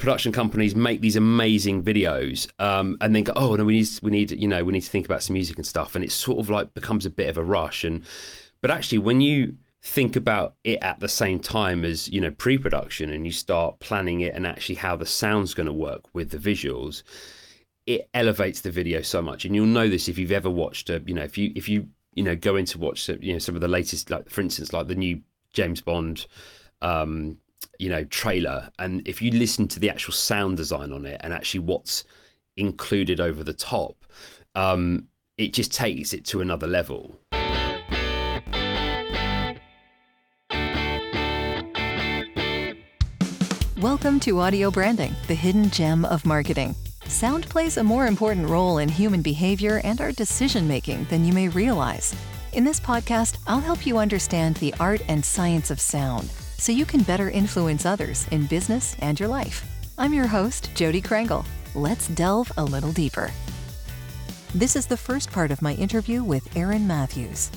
production companies make these amazing videos um, and then go, oh no, we need we need you know we need to think about some music and stuff, and it sort of like becomes a bit of a rush. And but actually, when you think about it at the same time as you know pre-production and you start planning it and actually how the sound's going to work with the visuals it elevates the video so much and you'll know this if you've ever watched a you know if you if you you know go in to watch you know some of the latest like for instance like the new james bond um you know trailer and if you listen to the actual sound design on it and actually what's included over the top um it just takes it to another level Welcome to Audio Branding, the hidden gem of marketing. Sound plays a more important role in human behavior and our decision making than you may realize. In this podcast, I'll help you understand the art and science of sound so you can better influence others in business and your life. I'm your host, Jodi Krangle. Let's delve a little deeper. This is the first part of my interview with Aaron Matthews.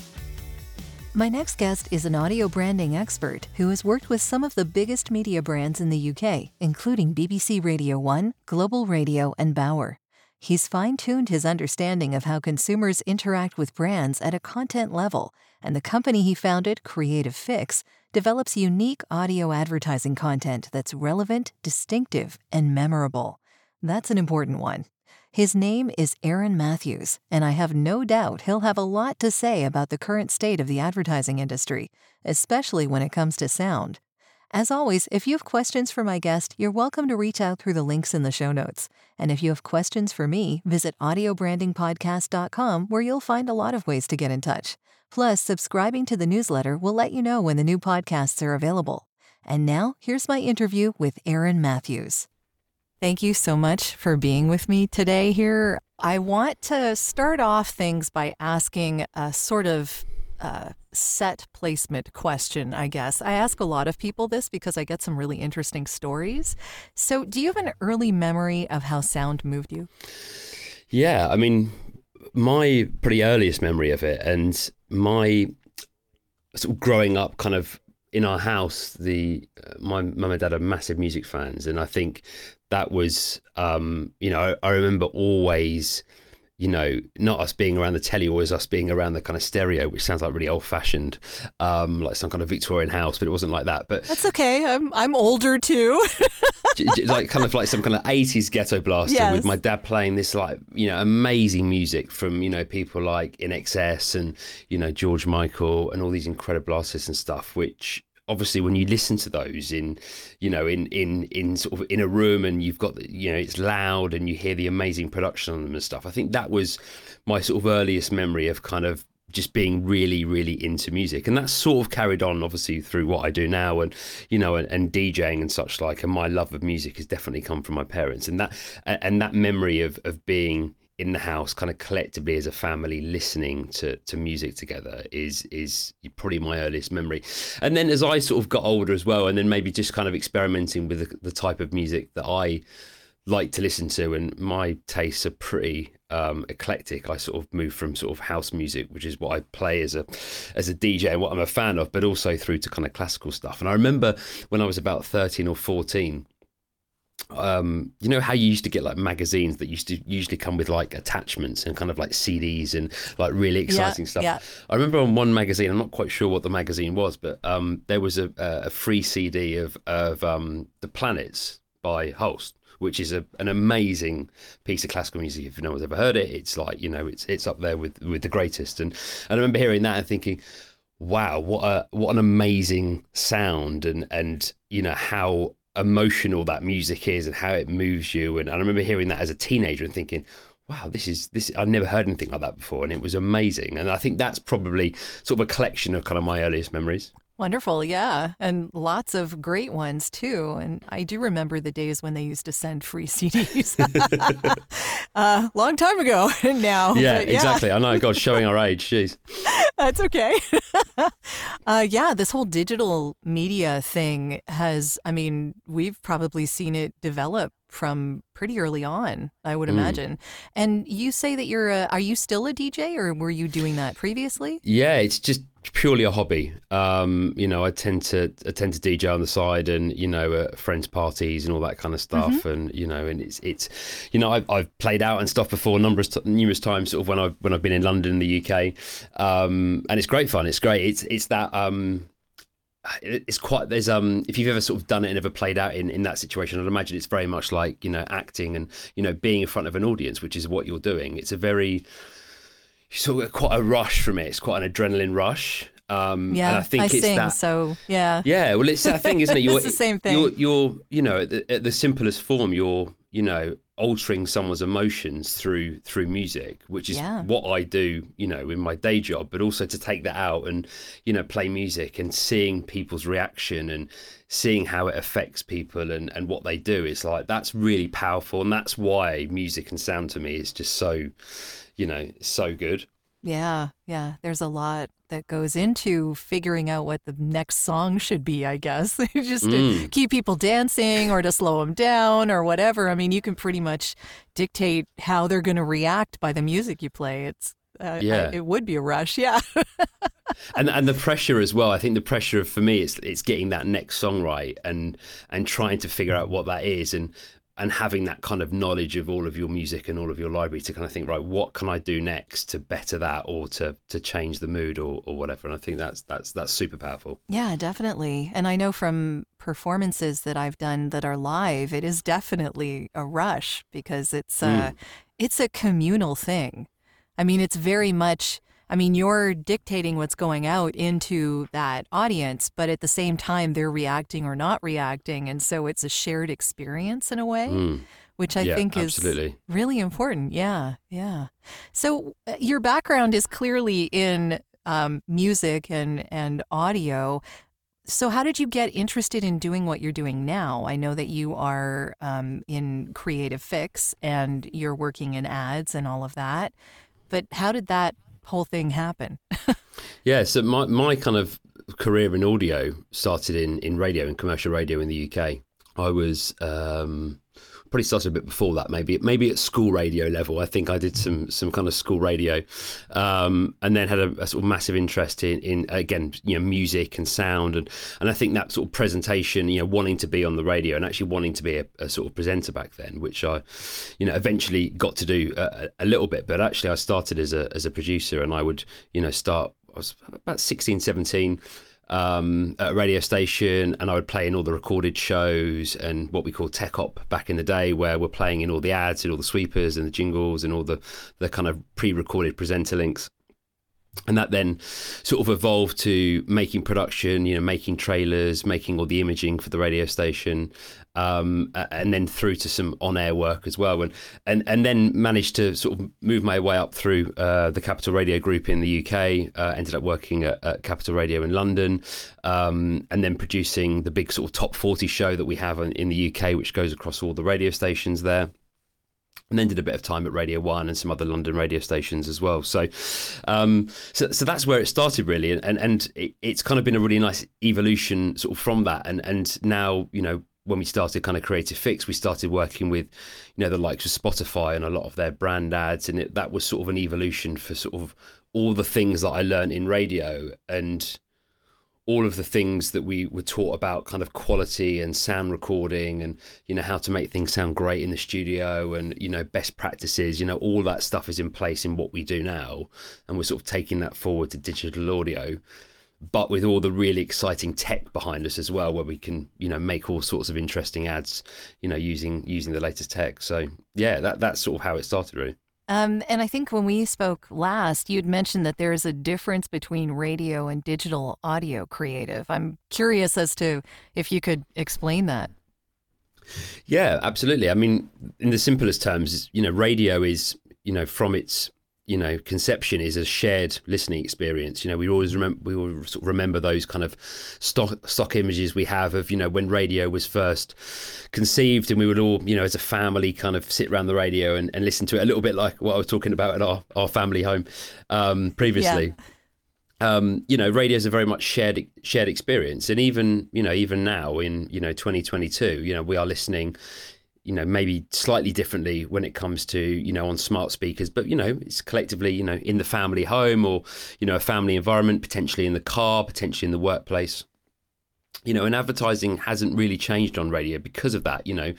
My next guest is an audio branding expert who has worked with some of the biggest media brands in the UK, including BBC Radio 1, Global Radio, and Bauer. He's fine tuned his understanding of how consumers interact with brands at a content level, and the company he founded, Creative Fix, develops unique audio advertising content that's relevant, distinctive, and memorable. That's an important one. His name is Aaron Matthews, and I have no doubt he'll have a lot to say about the current state of the advertising industry, especially when it comes to sound. As always, if you have questions for my guest, you're welcome to reach out through the links in the show notes. And if you have questions for me, visit audiobrandingpodcast.com where you'll find a lot of ways to get in touch. Plus, subscribing to the newsletter will let you know when the new podcasts are available. And now, here's my interview with Aaron Matthews. Thank you so much for being with me today here. I want to start off things by asking a sort of uh, set placement question, I guess. I ask a lot of people this because I get some really interesting stories. So, do you have an early memory of how sound moved you? Yeah, I mean, my pretty earliest memory of it and my sort of growing up kind of in our house, the uh, my mum and dad are massive music fans, and I think that was, um, you know, I, I remember always you know, not us being around the telly, always us being around the kind of stereo, which sounds like really old fashioned, um, like some kind of Victorian house, but it wasn't like that. But that's okay. I'm I'm older too. like kind of like some kind of eighties ghetto blaster yes. with my dad playing this like you know amazing music from you know people like INXS and you know George Michael and all these incredible artists and stuff, which obviously when you listen to those in you know in in in sort of in a room and you've got you know it's loud and you hear the amazing production on them and stuff i think that was my sort of earliest memory of kind of just being really really into music. And that's sort of carried on obviously through what i do now and you know and, and djing and such like. And my love of music has definitely come from my parents. And that and that memory of of being in the house, kind of collectively as a family, listening to to music together is is probably my earliest memory. And then as I sort of got older as well, and then maybe just kind of experimenting with the, the type of music that I like to listen to, and my tastes are pretty um, eclectic. I sort of moved from sort of house music, which is what I play as a as a DJ and what I'm a fan of, but also through to kind of classical stuff. And I remember when I was about thirteen or fourteen um, you know how you used to get like magazines that used to usually come with like attachments and kind of like CDs and like really exciting yeah, stuff. Yeah. I remember on one magazine, I'm not quite sure what the magazine was, but um, there was a, a free CD of of um, the Planets by Holst, which is a, an amazing piece of classical music. If no one's ever heard it, it's like you know it's it's up there with with the greatest. And, and I remember hearing that and thinking, wow, what a what an amazing sound and and you know how emotional that music is and how it moves you. And I remember hearing that as a teenager and thinking, wow, this is this. I've never heard anything like that before, and it was amazing. And I think that's probably sort of a collection of kind of my earliest memories. Wonderful, yeah, and lots of great ones too. And I do remember the days when they used to send free CDs. uh, long time ago now. Yeah, yeah, exactly. I know. God, showing our age. Jeez. That's okay. uh, yeah, this whole digital media thing has, I mean, we've probably seen it develop from pretty early on, I would mm. imagine. And you say that you're a, are you still a DJ or were you doing that previously? Yeah, it's just purely a hobby. Um, you know, I tend to I tend to DJ on the side, and you know, uh, friends' parties and all that kind of stuff. Mm-hmm. And you know, and it's it's, you know, I've, I've played out and stuff before numerous t- numerous times, sort of when I've when I've been in London, in the UK, um, and it's great fun. It's great. It's it's that. Um, it's quite there's um if you've ever sort of done it and ever played out in in that situation i'd imagine it's very much like you know acting and you know being in front of an audience which is what you're doing it's a very of quite a rush from it. It's quite an adrenaline rush. Um, yeah, and I think I it's sing, that. So yeah, yeah. Well, it's that thing, isn't it? You're, it's the same thing. You're, you're you know, at the, at the, simplest form, you're, you know, altering someone's emotions through through music, which is yeah. what I do, you know, in my day job. But also to take that out and, you know, play music and seeing people's reaction and seeing how it affects people and and what they do. It's like that's really powerful, and that's why music and sound to me is just so you know, so good. Yeah, yeah. There's a lot that goes into figuring out what the next song should be, I guess. Just to mm. keep people dancing or to slow them down or whatever. I mean, you can pretty much dictate how they're going to react by the music you play. It's uh, yeah. I, it would be a rush, yeah. and and the pressure as well. I think the pressure for me is it's getting that next song right and and trying to figure out what that is and and having that kind of knowledge of all of your music and all of your library to kind of think right what can i do next to better that or to to change the mood or, or whatever? And i think that's that's that's super powerful. Yeah definitely. And i know from performances that i've done that are live it is definitely a rush because it's a mm. it's a communal thing. I mean it's very much I mean, you're dictating what's going out into that audience, but at the same time, they're reacting or not reacting. And so it's a shared experience in a way, mm. which I yeah, think is absolutely. really important. Yeah, yeah. So uh, your background is clearly in um, music and, and audio. So, how did you get interested in doing what you're doing now? I know that you are um, in Creative Fix and you're working in ads and all of that. But how did that whole thing happen? yeah, so my, my kind of career in audio started in, in radio, in commercial radio in the UK. I was um, probably started a bit before that, maybe maybe at school radio level. I think I did some some kind of school radio, um, and then had a, a, sort of massive interest in, in again you know music and sound, and and I think that sort of presentation, you know, wanting to be on the radio and actually wanting to be a, a sort of presenter back then, which I, you know, eventually got to do a, a little bit, but actually I started as a as a producer, and I would you know start. I was about 16, 17 um, at a radio station, and I would play in all the recorded shows and what we call tech op back in the day, where we're playing in all the ads and all the sweepers and the jingles and all the the kind of pre-recorded presenter links. And that then sort of evolved to making production you know making trailers making all the imaging for the radio station um, and then through to some on-air work as well. And and, and then managed to sort of move my way up through uh, the capital radio group in the uk uh, ended up working at, at, capital radio in london um, and then producing the big sort of top 40 show that we have in, in the uk which goes across all the radio stations there. And then did a bit of time at Radio One and some other London radio stations as well. So, um, so, so that's where it started really, and and it, it's kind of been a really nice evolution sort of from that, and and now you know when we started kind of creative fix we started working with you know the likes of spotify and a lot of their brand ads and it, that was sort of an evolution for sort of all the things that i learned in radio and all of the things that we were taught about kind of quality and sound recording and you know how to make things sound great in the studio and you know best practices you know all that stuff is in place in what we do now. And we're sort of taking that forward to digital audio but with all the really exciting tech behind us as well where we can you know make all sorts of interesting ads you know using using the latest tech so yeah that that's sort of how it started really um, and I think when we spoke last, you'd mentioned that there is a difference between radio and digital audio creative. I'm curious as to if you could explain that. Yeah, absolutely. I mean, in the simplest terms, you know, radio is, you know, from its you know conception is a shared listening experience. You know we always remember we will sort of remember those kind of stock stock images we have of you know when radio was first conceived and we would all you know as a family kind of sit around the radio and, and listen to it a little bit like what I was talking about at our, our family home um, previously. Yeah. um, you know, radio is a very much shared shared experience, and even you know, even now in you know 2022, you know, we are listening, you know, maybe slightly differently when it comes to you know on smart speakers, but you know, it's collectively you know in the family home or you know a family environment, potentially in the car, potentially in the workplace. You know, and advertising hasn't really changed on radio because of that. You know,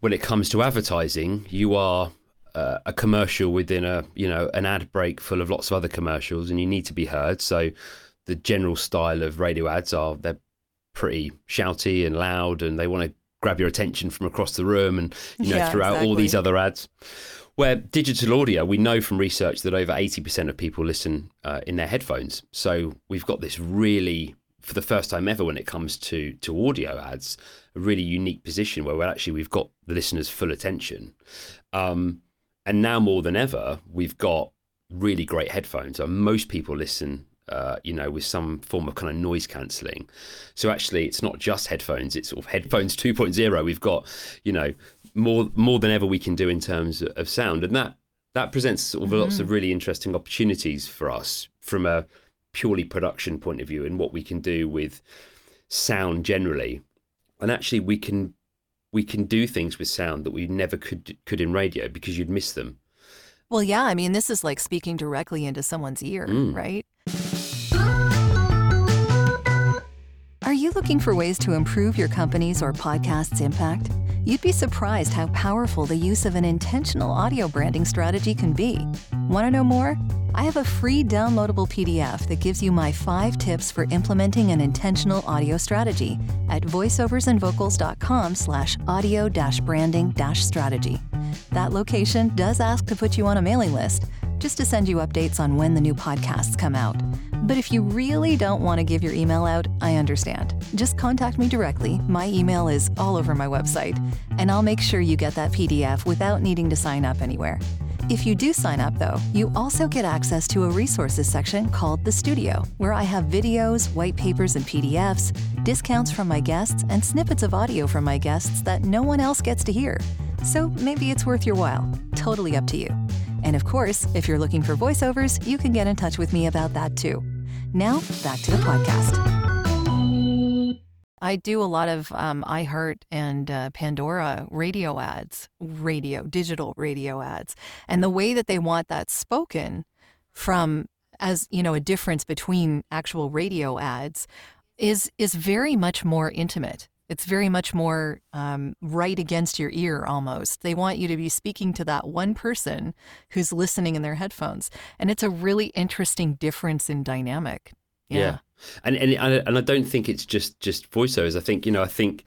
when it comes to advertising, you are uh, a commercial within a you know an ad break full of lots of other commercials, and you need to be heard. So the general style of radio ads are they're pretty shouty and loud, and they want to grab your attention from across the room, and you know Yeah, throughout exactly. all these other ads. Where digital audio, we know from research that over 80% of people listen uh, in their headphones. So we've got this really, for the first time ever, when it comes to to audio ads, a really unique position where we're actually we've got the listener's full attention. Um, and now more than ever, we've got really great headphones. And most people listen, uh, you know, with some form of kind of noise cancelling. So actually, it's not just headphones; it's sort of headphones 2.0. We've got, you know, more more than ever we can do in terms of sound, and that that presents sort of lots of really interesting opportunities for us from a purely production point of view and what we can do with sound generally. And actually, we can we can do things with sound that we never could could in radio because you'd miss them. Well, yeah, I mean, this is like speaking directly into someone's ear, Mm. right? Are you looking for ways to improve your company's or podcast's impact? You'd be surprised how powerful the use of an intentional audio branding strategy can be. Want to know more? I have a free downloadable PDF that gives you my five tips for implementing an intentional audio strategy at voiceoversandvocals.com slash audio branding strategy. That location does ask to put you on a mailing list, just to send you updates on when the new podcasts come out. But if you really don't want to give your email out, I understand. Just contact me directly. My email is all over my website, and I'll make sure you get that PDF without needing to sign up anywhere. If you do sign up, though, you also get access to a resources section called The Studio, where I have videos, white papers, and PDFs, discounts from my guests, and snippets of audio from my guests that no one else gets to hear. So maybe it's worth your while. Totally up to you. And of course, if you're looking for voiceovers, you can get in touch with me about that too. Now, back to the podcast. I do a lot of um, iHeart and uh, Pandora radio ads, radio, digital radio ads. And the way that they want that spoken from as, you know, a difference between actual radio ads is is very much more intimate. It's very much more um, right against your ear almost. They want you to be speaking to that one person who's listening in their headphones. And it's a really interesting difference in dynamic. Yeah. And and I- and I don't think it's just just voiceovers. I think you know I think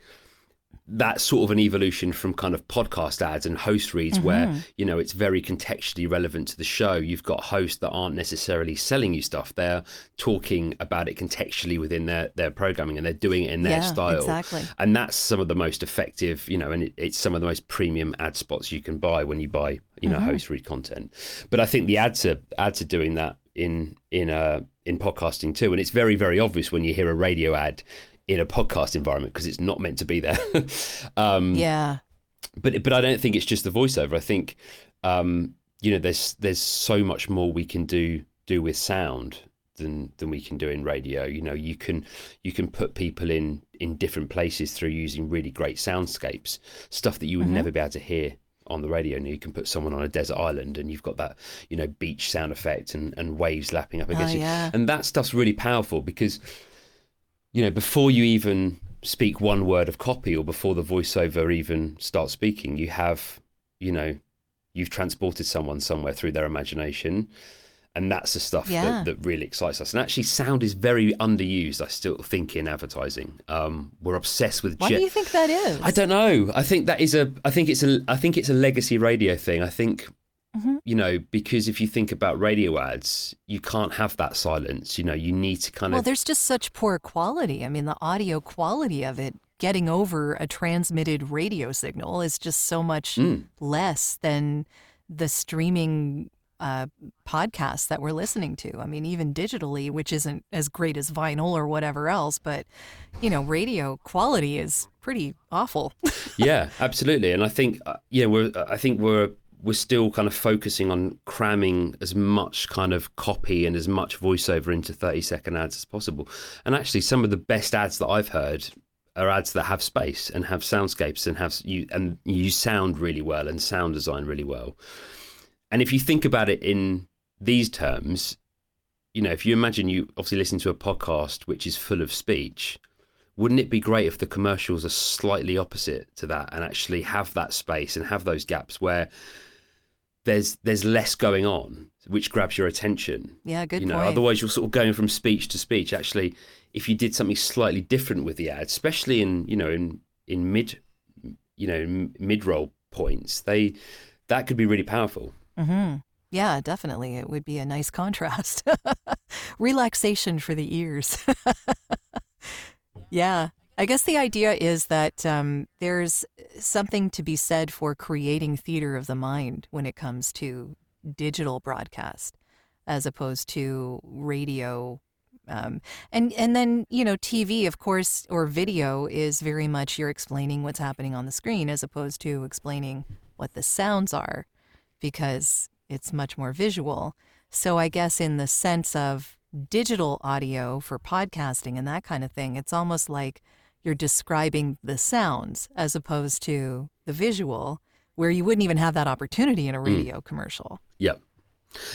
that's sort of an evolution from kind of podcast ads and host reads where you know it's very contextually relevant to the show. You've got hosts that aren't necessarily selling you stuff; they're talking about it contextually within their their programming and they're doing it in their Yeah, style. exactly. And that's some of the most effective, you know, and it, it's some of the most premium ad spots you can buy when you buy you know Mm-hmm. host read content. But I think the ads are ads are doing that in in uh in podcasting too, and it's very very obvious when you hear a radio ad in a podcast environment because it's not meant to be there. um, Yeah. but but I don't think it's just the voiceover. I think um, you know there's there's so much more we can do do with sound than than we can do in radio. You know, you can you can put people in in different places through using really great soundscapes, stuff that you would never be able to hear on the radio. And you can put someone on a desert island and you've got that, you know, beach sound effect and, and waves lapping up against you. yeah. And that stuff's really powerful because you know, before you even speak one word of copy or before the voiceover even starts speaking, you have, you know, you've transported someone somewhere through their imagination. And that's the stuff Yeah. that, that really excites us. And actually, sound is very underused, I still think, in advertising. Um, we're obsessed with Why do you think that is? I don't know. I think that is a. I think it's a. I think it's a legacy radio thing. I think, Mm-hmm. you know, because if you think about radio ads, you can't have that silence. You know, you need to kind Well, of. Well, there's just such poor quality. I mean, the audio quality of it getting over a transmitted radio signal is just so much Mm. less than the streaming uh, podcasts that we're listening to. I mean, even digitally, which isn't as great as vinyl or whatever else, but you know, radio quality is pretty awful. yeah, absolutely. And I think, uh, you know, we're. I think we're we're still kind of focusing on cramming as much kind of copy and as much voiceover into 30 second ads as possible. And actually, some of the best ads that I've heard are ads that have space and have soundscapes and have you and you sound really well and sound design really well. And if you think about it in these terms, you know, if you imagine you obviously listen to a podcast which is full of speech, wouldn't it be great if the commercials are slightly opposite to that and actually have that space and have those gaps where there's there's less going on which grabs your attention. Yeah good you know point. otherwise you're sort of going from speech to speech. Actually if you did something slightly different with the ad especially in you know in in mid you know mid roll points they that could be really powerful. Mm-hmm. yeah definitely. It would be a nice contrast. Relaxation for the ears. Yeah I guess the idea is that um, there's something to be said for creating theater of the mind when it comes to digital broadcast, as opposed to radio. Um, and and then you know TV, of course, or video is very much you're explaining what's happening on the screen as opposed to explaining what the sounds are, because it's much more visual. So I guess in the sense of digital audio for podcasting and that kind of thing, it's almost like you're describing the sounds as opposed to the visual, where you wouldn't even have that opportunity in a radio mm. commercial. Yep.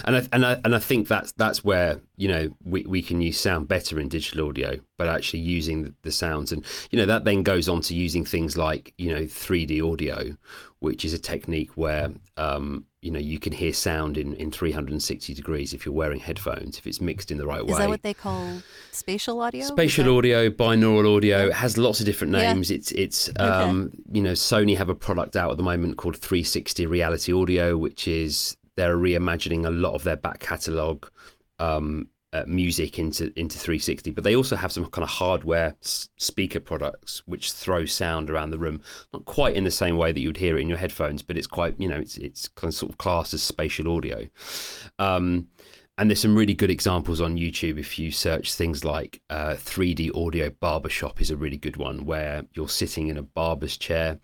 And I, and I, and I think that's that's where you know we, we can use sound better in digital audio, but actually using the, the sounds and you know that then goes on to using things like you know 3D audio, which is a technique where um, you know you can hear sound in, in 360 degrees if you're wearing headphones if it's mixed in the right way. Is that what they call spatial audio? Spatial that... audio, binaural audio. It has lots of different names. Yeah. It's it's um, okay. you know Sony have a product out at the moment called 360 Reality Audio, which is they're reimagining a lot of their back catalogue um, uh, music into into 360 but they also have some kind of hardware s- speaker products which throw sound around the room. Not quite in the same way that you'd hear it in your headphones but it's quite you know it's it's kind of sort of classed as spatial audio. Um, and there's some really good examples on YouTube if you search things like uh, 3D audio barbershop is a really good one where you're sitting in a barber's chair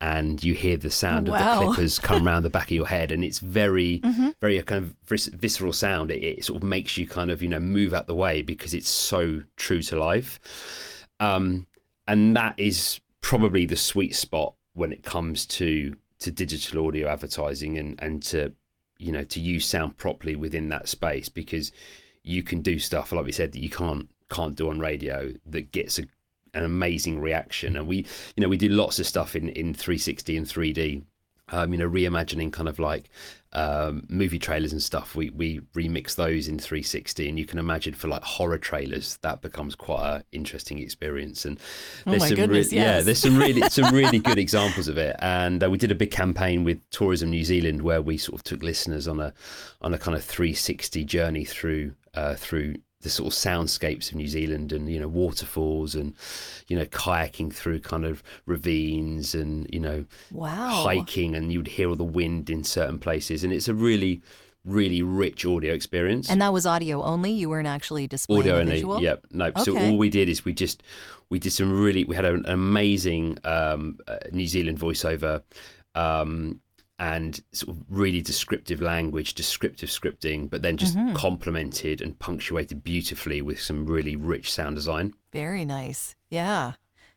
and you hear the sound wow. of the clippers come around the back of your head and it's very mm-hmm. very kind of vis- visceral sound it, it, sort of makes you kind of you know move out the way because it's so true to life um, and that is probably the sweet spot when it comes to to digital audio advertising and and to you know to use sound properly within that space because you can do stuff like we said that you can't can't do on radio that gets a, an amazing reaction. And we you know we do lots of stuff in in 360 and 3d um, you know, reimagining kind of like um, movie trailers and stuff. We we remix those in 360, and you can imagine for like horror trailers that becomes quite an interesting experience. And oh there's oh some goodness, re- yes. yeah, there's some really some really good examples of it. And uh, we did a big campaign with Tourism New Zealand where we sort of took listeners on a on a kind of 360 journey through uh, through the sort of soundscapes of New Zealand and you know waterfalls and you know kayaking through kind of ravines and you know wow. hiking and you'd hear all the wind in certain places and it's a really really rich audio experience. And that was audio only. You weren't actually displaying audio only. Visual? Yep. No. Okay. So all we did is we just we did some really we had an amazing um, uh, New Zealand voiceover. Um, and sort of really descriptive language, descriptive scripting, but then just mm-hmm. complemented and punctuated beautifully with some really rich sound design. Very nice. Yeah.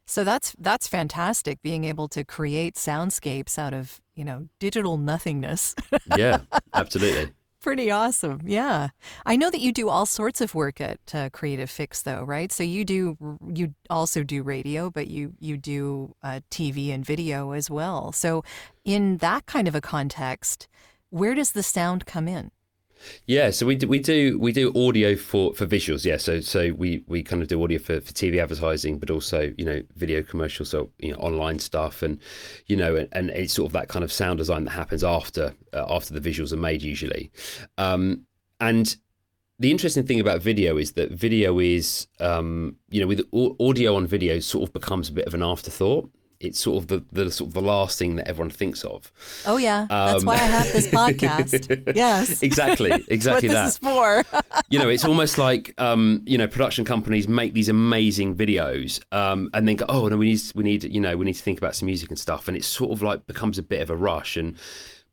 So that's that's fantastic being able to create soundscapes out of, you know, digital nothingness. yeah, absolutely pretty awesome. Yeah. I know that you do all sorts of work at uh, Creative Fix though, right? So you do you also do radio, but you you do uh, TV and video as well. So in that kind of a context, where does the sound come in? Yeah, so we do, we do we do audio for, for visuals. Yeah, so so we, we kind of do audio for, for TV advertising, but also you know video commercials, so you know online stuff, and you know and, and it's sort of that kind of sound design that happens after uh, after the visuals are made usually, um, and the interesting thing about video is that video is um, you know with audio on video sort of becomes a bit of an afterthought it's sort of the, the sort of the last thing that everyone thinks of. Oh yeah, um, that's why I have this podcast. yes, exactly, exactly that. This is for. you know, it's almost like um, you know, production companies make these amazing videos, um, and then go, oh no, we need we need you know we need to think about some music and stuff, and it sort of like becomes a bit of a rush and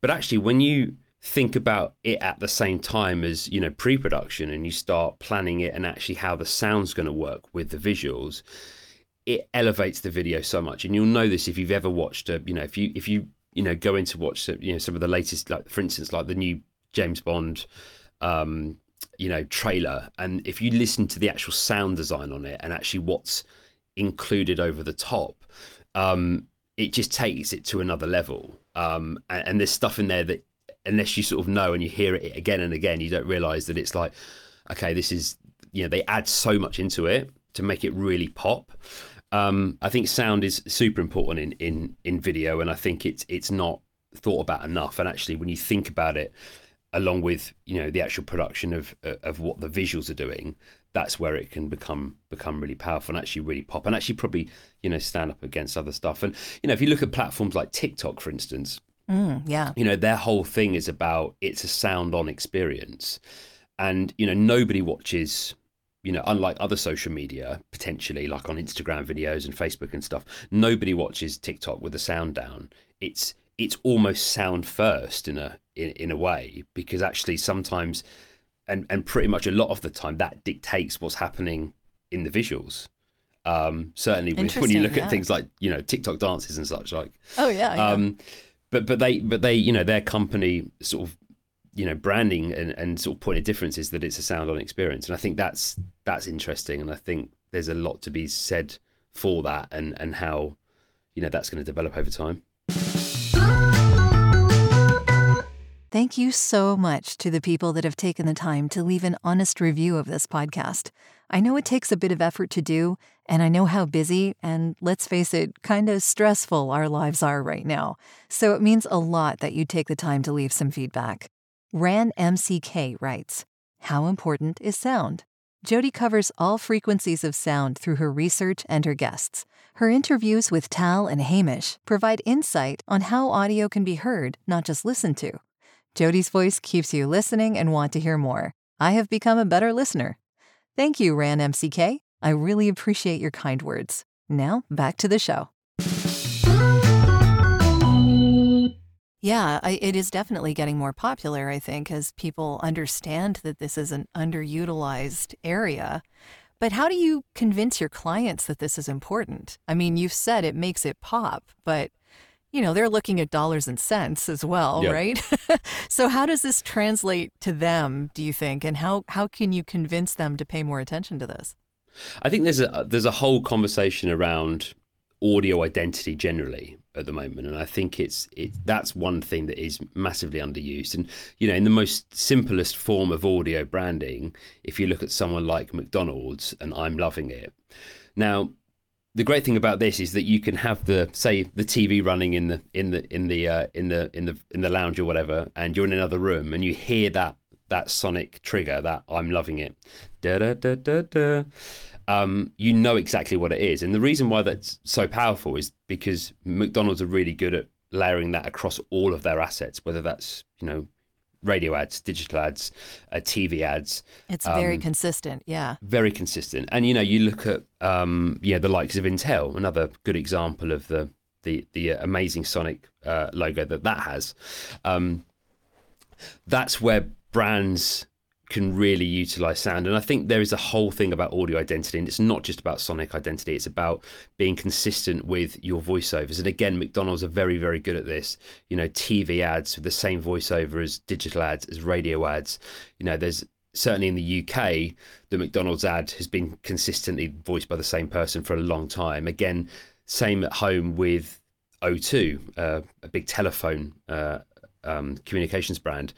But actually, when you think about it at the same time as you know pre-production and you start planning it and actually how the sound's going to work with the visuals it elevates the video so much. And you'll know this if you've ever watched a you know if you if you you know go in to watch you know some of the latest like for instance like the new James Bond um you know trailer. And if you listen to the actual sound design on it and actually what's included over the top um it just takes it to another level. Um and, and there's stuff in there that unless you sort of know and you hear it again and again, you don't realize that it's like, okay, this is, you know, they add so much into it to make it really pop. Um, I think sound is super important in, in, in video, and I think it's it's not thought about enough. And actually, when you think about it, along with you know the actual production of of what the visuals are doing, that's where it can become become really powerful and actually really pop, and actually probably you know stand up against other stuff. And you know, if you look at platforms like TikTok, for instance, Mm, yeah. You know, their whole thing is about it's a sound on experience. And, you know, nobody watches, you know, unlike other social media, potentially, like on Instagram videos and Facebook and stuff, nobody watches TikTok with the sound down. It's it's almost sound first in a in, in a way, because actually sometimes and, and pretty much a lot of the time that dictates what's happening in the visuals. Um, certainly when you look yeah. at things like, you know, TikTok dances and such like. Oh yeah. yeah. Um, but but they but they you know their company sort of you know branding and, and sort of point of difference is that it's a sound on experience and i think that's that's interesting and i think there's a lot to be said for that and and how you know that's going to develop over time Thank you so much to the people that have taken the time to leave an honest review of this podcast. I know it takes a bit of effort to do, and I know how busy and, let's face it, kind of stressful our lives are right now. So it means a lot that you take the time to leave some feedback. Ran MCK writes How important is sound? Jodi covers all frequencies of sound through her research and her guests. Her interviews with Tal and Hamish provide insight on how audio can be heard, not just listened to. Jodi's voice keeps you listening and want to hear more. I have become a better listener. Thank you, Ran MCK. I really appreciate your kind words. Now, back to the show. Yeah, I, it is definitely getting more popular, I think, as people understand that this is an underutilized area. But how do you convince your clients that this is important? I mean, you've said it makes it pop, but you know, they're looking at dollars and cents as well, yep. right? so how does this translate to them, do you think? And how, how can you convince them to pay more attention to this? I think there's a there's a whole conversation around audio identity generally at the moment. And I think it's it that's one thing that is massively underused. And you know in the most simplest form of audio branding if you look at someone like McDonald's and I'm loving it. Now the great thing about this is that you can have the say the TV running in the in the in the uh, in the in the in the lounge or whatever, and you're in another room and you hear that that sonic trigger that I'm loving it, da da da da da. Um, you know exactly what it is, and the reason why that's so powerful is because McDonald's are really good at layering that across all of their assets, whether that's you know radio ads, digital ads, uh, TV ads. It's um, very consistent, yeah. Very consistent, and you know, you look at um, yeah the likes of Intel, another good example of the the the amazing Sonic uh, logo that that has. Um, that's where brands can really utilize sound. And I think there is a whole thing about audio identity, and it's not just about sonic identity, it's about being consistent with your voiceovers. And again, McDonald's are very, very good at this. You know, TV ads with the same voiceover as digital ads, as radio ads. You know, there's certainly in the UK, the McDonald's ad has been consistently voiced by the same person for a long time. Again, same at home with O2, uh, a big telephone uh, um, communications brand.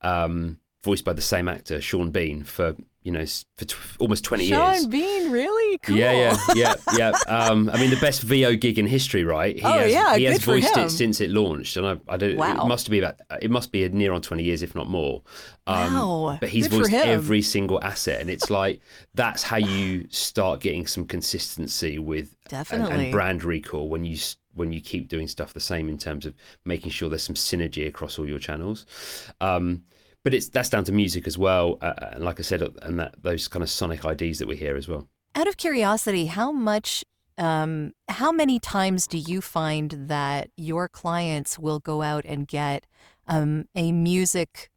Um, voiced by the same actor, Sean Bean, for you know for t- almost twenty Sean years. Sean Bean, really? Cool. Yeah, yeah, yeah, yeah. Um, I mean, the best VO gig in history, right? He oh has, yeah, he has voiced it since it launched, and I, I don't. Wow. It must be about. It must be near on twenty years, if not more. Um, wow. But he's good voiced every single asset, and it's like that's how you start getting some consistency with definitely and, and brand recall when you when you keep doing stuff the same in terms of making sure there's some synergy across all your channels. Um, but it's that's down to music as well, uh, and uh, like I said, uh, and that those kind of sonic IDs that we hear as well. Out of curiosity, how much, um, how many times do you find that your clients will go out and get um, a music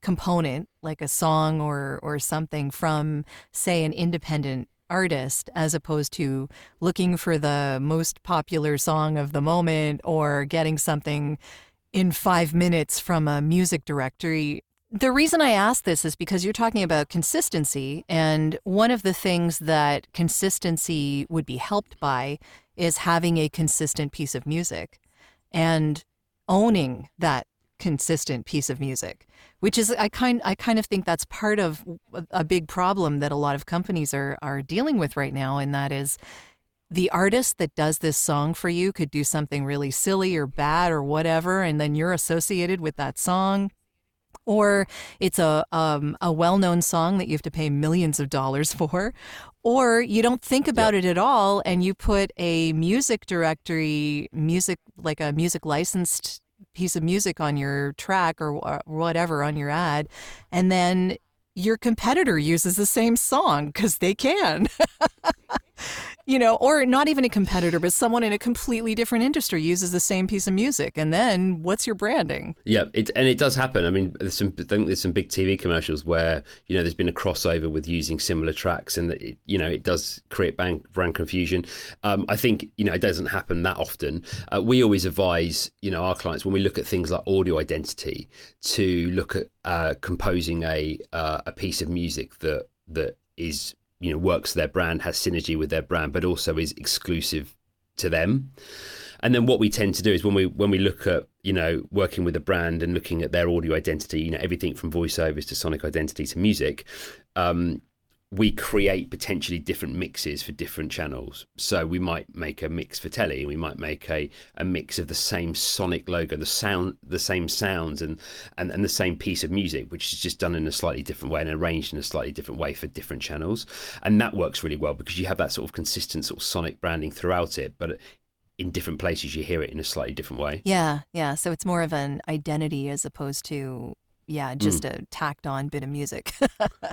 component, like a song or or something from, say, an independent artist, as opposed to looking for the most popular song of the moment or getting something in five minutes from a music directory. The reason I ask this is because you're talking about consistency. And one of the things that consistency would be helped by is having a consistent piece of music and owning that consistent piece of music which is I kind I kind of think that's part of a big problem that a lot of companies are are dealing with right now and that is the artist that does this song for you could do something really silly or bad or whatever and then you're associated with that song or it's a um, a well-known song that you have to pay millions of dollars for or you don't think about yep. it at all and you put a music directory music like a music licensed piece of music on your track or whatever on your ad and then your competitor uses the same song because they can you know, or not even a competitor, but someone in a completely different industry uses the same piece of music, and then what's your branding? Yeah, it, and it does happen. I mean, there's some, I think there's some big TV commercials where you know there's been a crossover with using similar tracks, and it, you know it does create brand, brand confusion. Um, I think you know it doesn't happen that often. Uh, we always advise you know our clients when we look at things like audio identity to look at uh, composing a uh, a piece of music that that is you know works their brand, has synergy with their brand, but also is exclusive to them. And then what we tend to do is when we when we look at you know working with a brand and looking at their audio identity, you know everything from voiceovers to sonic identity to music, um, we create potentially different mixes for different channels. So we might make a mix for telly, we might make a, a mix of the same sonic logo, the sound, the same sounds, and, and and the same piece of music, which is just done in a slightly different way and arranged in a slightly different way for different channels. And that works really well because you have that sort of consistent sort of sonic branding throughout it, but in different places you hear it in a slightly different way. Yeah, yeah. So it's more of an identity as opposed to yeah, just mm. a tacked on bit of music. yeah.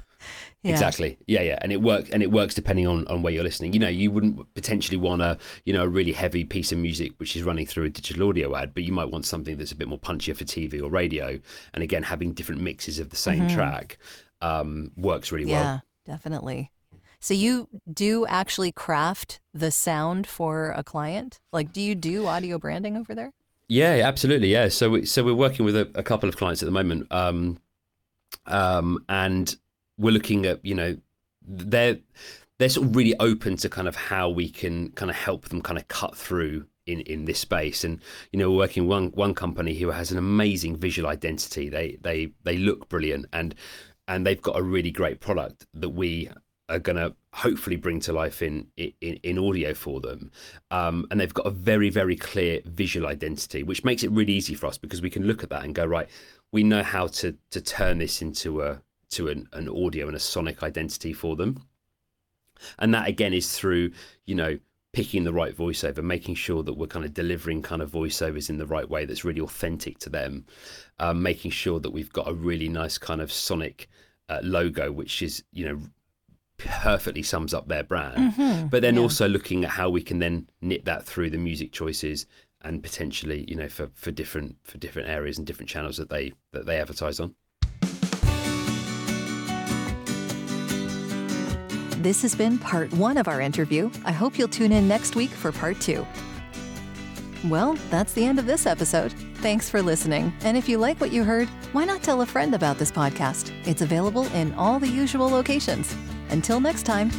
Exactly. Yeah, yeah. And it works and it works depending on, on where you're listening. You know, you wouldn't potentially want a, you know, a really heavy piece of music which is running through a digital audio ad, but you might want something that's a bit more punchier for TV or radio. And again, having different mixes of the same mm-hmm. track um, works really yeah, well. Yeah, definitely. So you do actually craft the sound for a client? Like do you do audio branding over there? Yeah, absolutely. Yeah. So we, so we're working with a, a couple of clients at the moment, um, um, and we're looking at you know they're they're sort of really open to kind of how we can kind of help them kind of cut through in in this space and you know we're working one one company who has an amazing visual identity they they they look brilliant and and they've got a really great product that we are going to hopefully bring to life in in, in audio for them. Um, and they've got a very very clear visual identity which makes it really easy for us because we can look at that and go right we know how to to turn this into a to an, an audio and a sonic identity for them. And that again is through you know picking the right voiceover making sure that we're kind of delivering kind of voiceovers in the right way that's really authentic to them um, making sure that we've got a really nice kind of sonic uh, logo which is you know perfectly sums up their brand. Mm-hmm. But then yeah. also looking at how we can then knit that through the music choices and potentially, you know, for, for different for different areas and different channels that they that they advertise on. This has been part one of our interview. I hope you'll tune in next week for part two. Well, that's the end of this episode. Thanks for listening. And if you like what you heard, why not tell a friend about this podcast? It's available in all the usual locations. Until next time.